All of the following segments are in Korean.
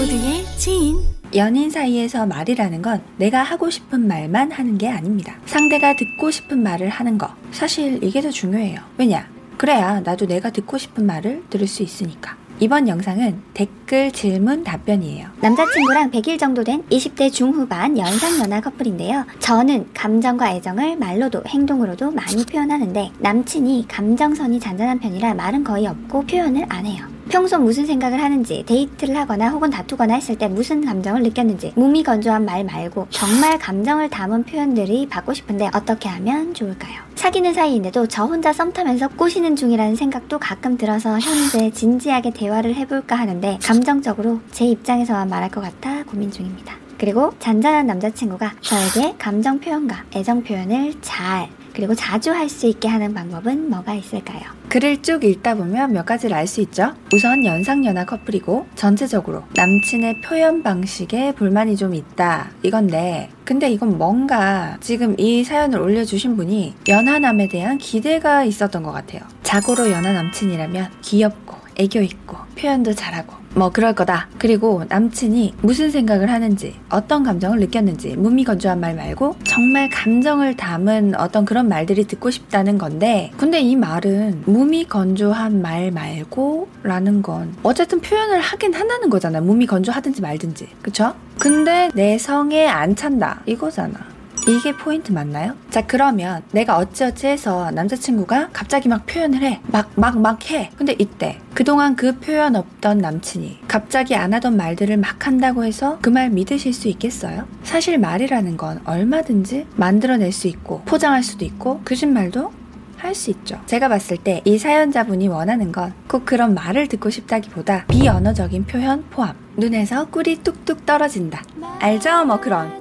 모두의 지인. 연인 사이에서 말이라는 건 내가 하고 싶은 말만 하는 게 아닙니다. 상대가 듣고 싶은 말을 하는 거. 사실 이게 더 중요해요. 왜냐? 그래야 나도 내가 듣고 싶은 말을 들을 수 있으니까. 이번 영상은 댓글 질문 답변이에요. 남자친구랑 100일 정도 된 20대 중후반 연상연하 커플인데요. 저는 감정과 애정을 말로도 행동으로도 많이 표현하는데 남친이 감정선이 잔잔한 편이라 말은 거의 없고 표현을 안 해요. 평소 무슨 생각을 하는지, 데이트를 하거나 혹은 다투거나 했을 때 무슨 감정을 느꼈는지, 무미건조한 말 말고 정말 감정을 담은 표현들이 받고 싶은데 어떻게 하면 좋을까요? 사귀는 사이인데도 저 혼자 썸 타면서 꼬시는 중이라는 생각도 가끔 들어서 현재 진지하게 대화를 해볼까 하는데 감정적으로 제 입장에서만 말할 것 같아 고민 중입니다. 그리고 잔잔한 남자친구가 저에게 감정 표현과 애정 표현을 잘 그리고 자주 할 수 있게 하는 방법은 뭐가 있을까요? 글을 쭉 읽다 보면 몇 가지를 알 수 있죠. 우선 연상연하 커플이고 전체적으로 남친의 표현 방식에 불만이 좀 있다. 이건데 근데 이건 뭔가 지금 이 사연을 올려주신 분이 연하남에 대한 기대가 있었던 것 같아요. 자고로 연하 남친이라면 귀엽고 애교 있고 표현도 잘하고 뭐 그럴 거다. 그리고 남친이 무슨 생각을 하는지, 어떤 감정을 느꼈는지, 무미건조한 말 말고 정말 감정을 담은 어떤 그런 말들이 듣고 싶다는 건데, 근데 이 말은 무미건조한 말 말고 라는 건 어쨌든 표현을 하긴 한다는 거잖아. 무미건조하든지 말든지. 그쵸? 근데 내 성에 안 찬다. 이거잖아. 이게 포인트 맞나요? 자, 그러면 내가 어찌어찌 해서 남자친구가 갑자기 막 표현을 해. 막, 막, 막 해. 근데 이때, 그동안 그 표현 없던 남친이 갑자기 안 하던 말들을 막 한다고 해서 그 말 믿으실 수 있겠어요? 사실 말이라는 건 얼마든지 만들어낼 수 있고, 포장할 수도 있고, 거짓말도 할수 있죠. 제가 봤을 때 이 사연자분이 원하는 건 꼭 그런 말을 듣고 싶다기보다 비언어적인 표현 포함. 눈에서 꿀이 뚝뚝 떨어진다. 알죠? 뭐 그런.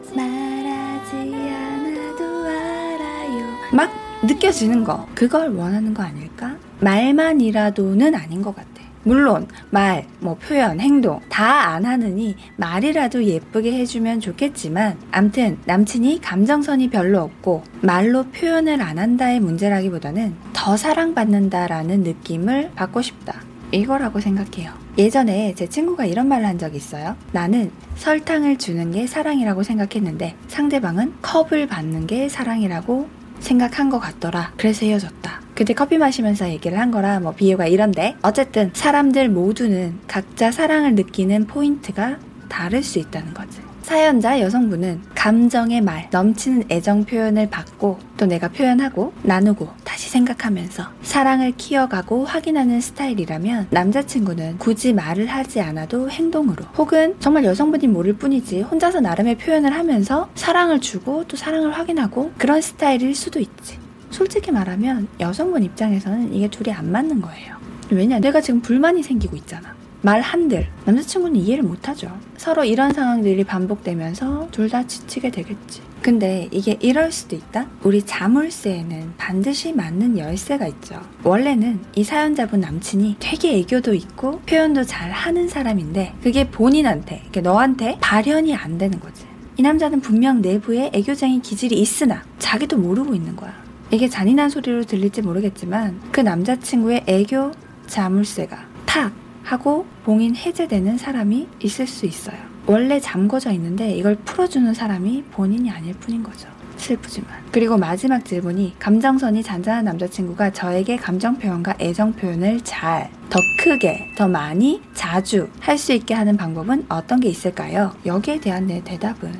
막 느껴지는 거 그걸 원하는 거 아닐까? 말만이라도는 아닌 것 같아. 물론 말, 뭐 표현, 행동 다 안 하느니 말이라도 예쁘게 해주면 좋겠지만 암튼 남친이 감정선이 별로 없고 말로 표현을 안 한다의 문제라기보다는 더 사랑받는다라는 느낌을 받고 싶다. 이거라고 생각해요. 예전에 제 친구가 이런 말을 한 적이 있어요. 나는 설탕을 주는 게 사랑이라고 생각했는데 상대방은 컵을 받는 게 사랑이라고 생각한 것 같더라. 그래서 헤어졌다. 그때 커피 마시면서 얘기를 한 거라 뭐 비유가 이런데 어쨌든 사람들 모두는 각자 사랑을 느끼는 포인트가 다를 수 있다는 거지. 사연자 여성분은 감정의 말, 넘치는 애정 표현을 받고 또 내가 표현하고 나누고 다시 생각하면서 사랑을 키워가고 확인하는 스타일이라면 남자친구는 굳이 말을 하지 않아도 행동으로 혹은 정말 여성분이 모를 뿐이지 혼자서 나름의 표현을 하면서 사랑을 주고 또 사랑을 확인하고 그런 스타일일 수도 있지. 솔직히 말하면 여성분 입장에서는 이게 둘이 안 맞는 거예요. 왜냐, 내가 지금 불만이 생기고 있잖아. 말 한들 남자친구는 이해를 못하죠. 서로 이런 상황들이 반복되면서 둘 다 지치게 되겠지. 근데 이게 이럴 수도 있다? 우리 자물쇠에는 반드시 맞는 열쇠가 있죠. 원래는 이 사연자분 남친이 되게 애교도 있고 표현도 잘 하는 사람인데 그게 본인한테, 너한테 발현이 안 되는 거지. 이 남자는 분명 내부에 애교쟁이 기질이 있으나 자기도 모르고 있는 거야. 이게 잔인한 소리로 들릴지 모르겠지만 그 남자친구의 애교 자물쇠가 탁 하고 봉인 해제되는 사람이 있을 수 있어요. 원래 잠궈져 있는데 이걸 풀어주는 사람이 본인이 아닐 뿐인 거죠. 슬프지만. 그리고 마지막 질문이 감정선이 잔잔한 남자친구가 저에게 감정 표현과 애정 표현을 잘, 더 크게, 더 많이, 자주 할 수 있게 하는 방법은 어떤 게 있을까요? 여기에 대한 내 대답은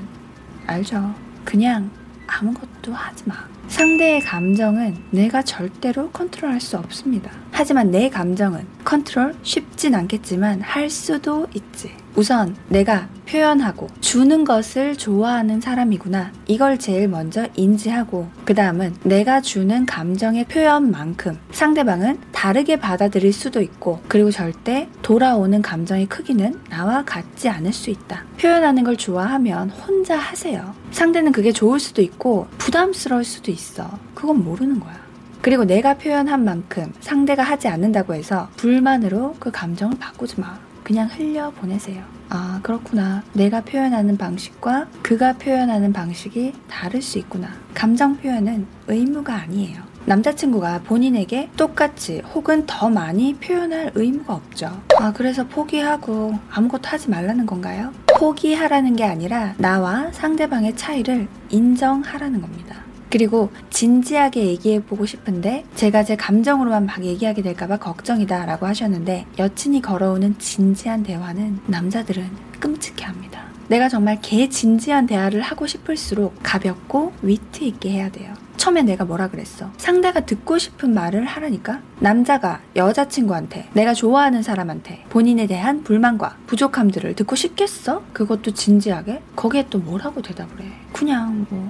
알죠. 그냥 아무것도 하지 마. 상대의 감정은 내가 절대로 컨트롤할 수 없습니다. 하지만 내 감정은 컨트롤 쉽진 않겠지만 할 수도 있지. 우선 내가 표현하고 주는 것을 좋아하는 사람이구나. 이걸 제일 먼저 인지하고 그 다음은 내가 주는 감정의 표현만큼 상대방은 다르게 받아들일 수도 있고 그리고 절대 돌아오는 감정의 크기는 나와 같지 않을 수 있다. 표현하는 걸 좋아하면 혼자 하세요. 상대는 그게 좋을 수도 있고 부담스러울 수도 있어. 그건 모르는 거야. 그리고 내가 표현한 만큼 상대가 하지 않는다고 해서 불만으로 그 감정을 바꾸지 마. 그냥 흘려 보내세요. 아, 그렇구나. 내가 표현하는 방식과 그가 표현하는 방식이 다를 수 있구나. 감정 표현은 의무가 아니에요. 남자친구가 본인에게 똑같이 혹은 더 많이 표현할 의무가 없죠. 아, 그래서 포기하고 아무것도 하지 말라는 건가요? 포기하라는 게 아니라 나와 상대방의 차이를 인정하라는 겁니다. 그리고 진지하게 얘기해 보고 싶은데 제가 제 감정으로만 막 얘기하게 될까봐 걱정이다 라고 하셨는데 여친이 걸어오는 진지한 대화는 남자들은 끔찍해 합니다. 내가 정말 개 진지한 대화를 하고 싶을수록 가볍고 위트 있게 해야 돼요. 처음에 내가 뭐라 그랬어? 상대가 듣고 싶은 말을 하라니까? 남자가 여자친구한테, 내가 좋아하는 사람한테 본인에 대한 불만과 부족함들을 듣고 싶겠어? 그것도 진지하게? 거기에 또 뭐라고 대답을 해? 그냥 뭐,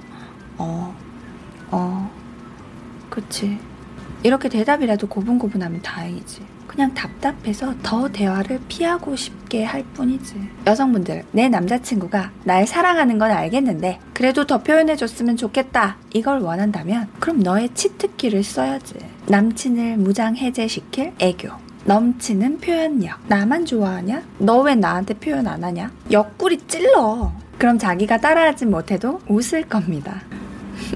어, 어, 그치. 이렇게 대답이라도 고분고분하면 다행이지. 그냥 답답해서 더 대화를 피하고 싶게 할 뿐이지. 여성분들, 내 남자친구가 날 사랑하는 건 알겠는데, 그래도 더 표현해줬으면 좋겠다. 이걸 원한다면, 그럼 너의 치트키를 써야지. 남친을 무장해제시킬 애교. 넘치는 표현력. 나만 좋아하냐? 너 왜 나한테 표현 안 하냐? 옆구리 찔러. 그럼 자기가 따라하지 못해도 웃을 겁니다.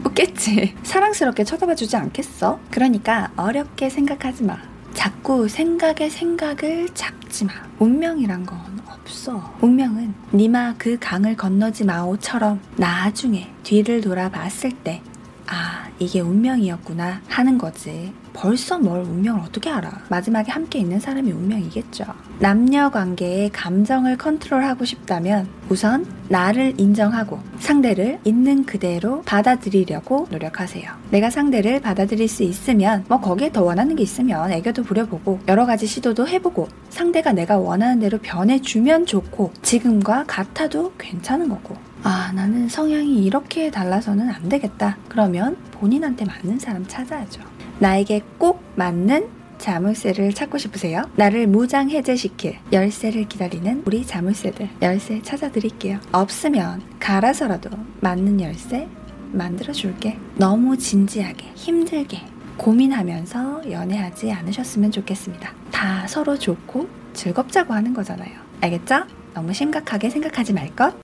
웃겠지. 사랑스럽게 쳐다봐 주지 않겠어? 그러니까 어렵게 생각하지 마. 자꾸 생각에 생각을 잡지 마. 운명이란 건 없어. 운명은 니마 그 강을 건너지 마오처럼 나중에 뒤를 돌아봤을 때 아, 이게 운명이었구나 하는 거지. 벌써 뭘 운명을 어떻게 알아? 마지막에 함께 있는 사람이 운명이겠죠. 남녀 관계의 감정을 컨트롤하고 싶다면 우선 나를 인정하고 상대를 있는 그대로 받아들이려고 노력하세요. 내가 상대를 받아들일 수 있으면 뭐 거기에 더 원하는 게 있으면 애교도 부려보고 여러 가지 시도도 해보고 상대가 내가 원하는 대로 변해주면 좋고 지금과 같아도 괜찮은 거고 아, 나는 성향이 이렇게 달라서는 안 되겠다. 그러면 본인한테 맞는 사람 찾아야죠. 나에게 꼭 맞는 자물쇠를 찾고 싶으세요? 나를 무장 해제시킬 열쇠를 기다리는 우리 자물쇠들 열쇠 찾아드릴게요. 없으면 갈아서라도 맞는 열쇠 만들어 줄게. 너무 진지하게 힘들게 고민하면서 연애하지 않으셨으면 좋겠습니다. 다 서로 좋고 즐겁자고 하는 거잖아요. 알겠죠? 너무 심각하게 생각하지 말 것.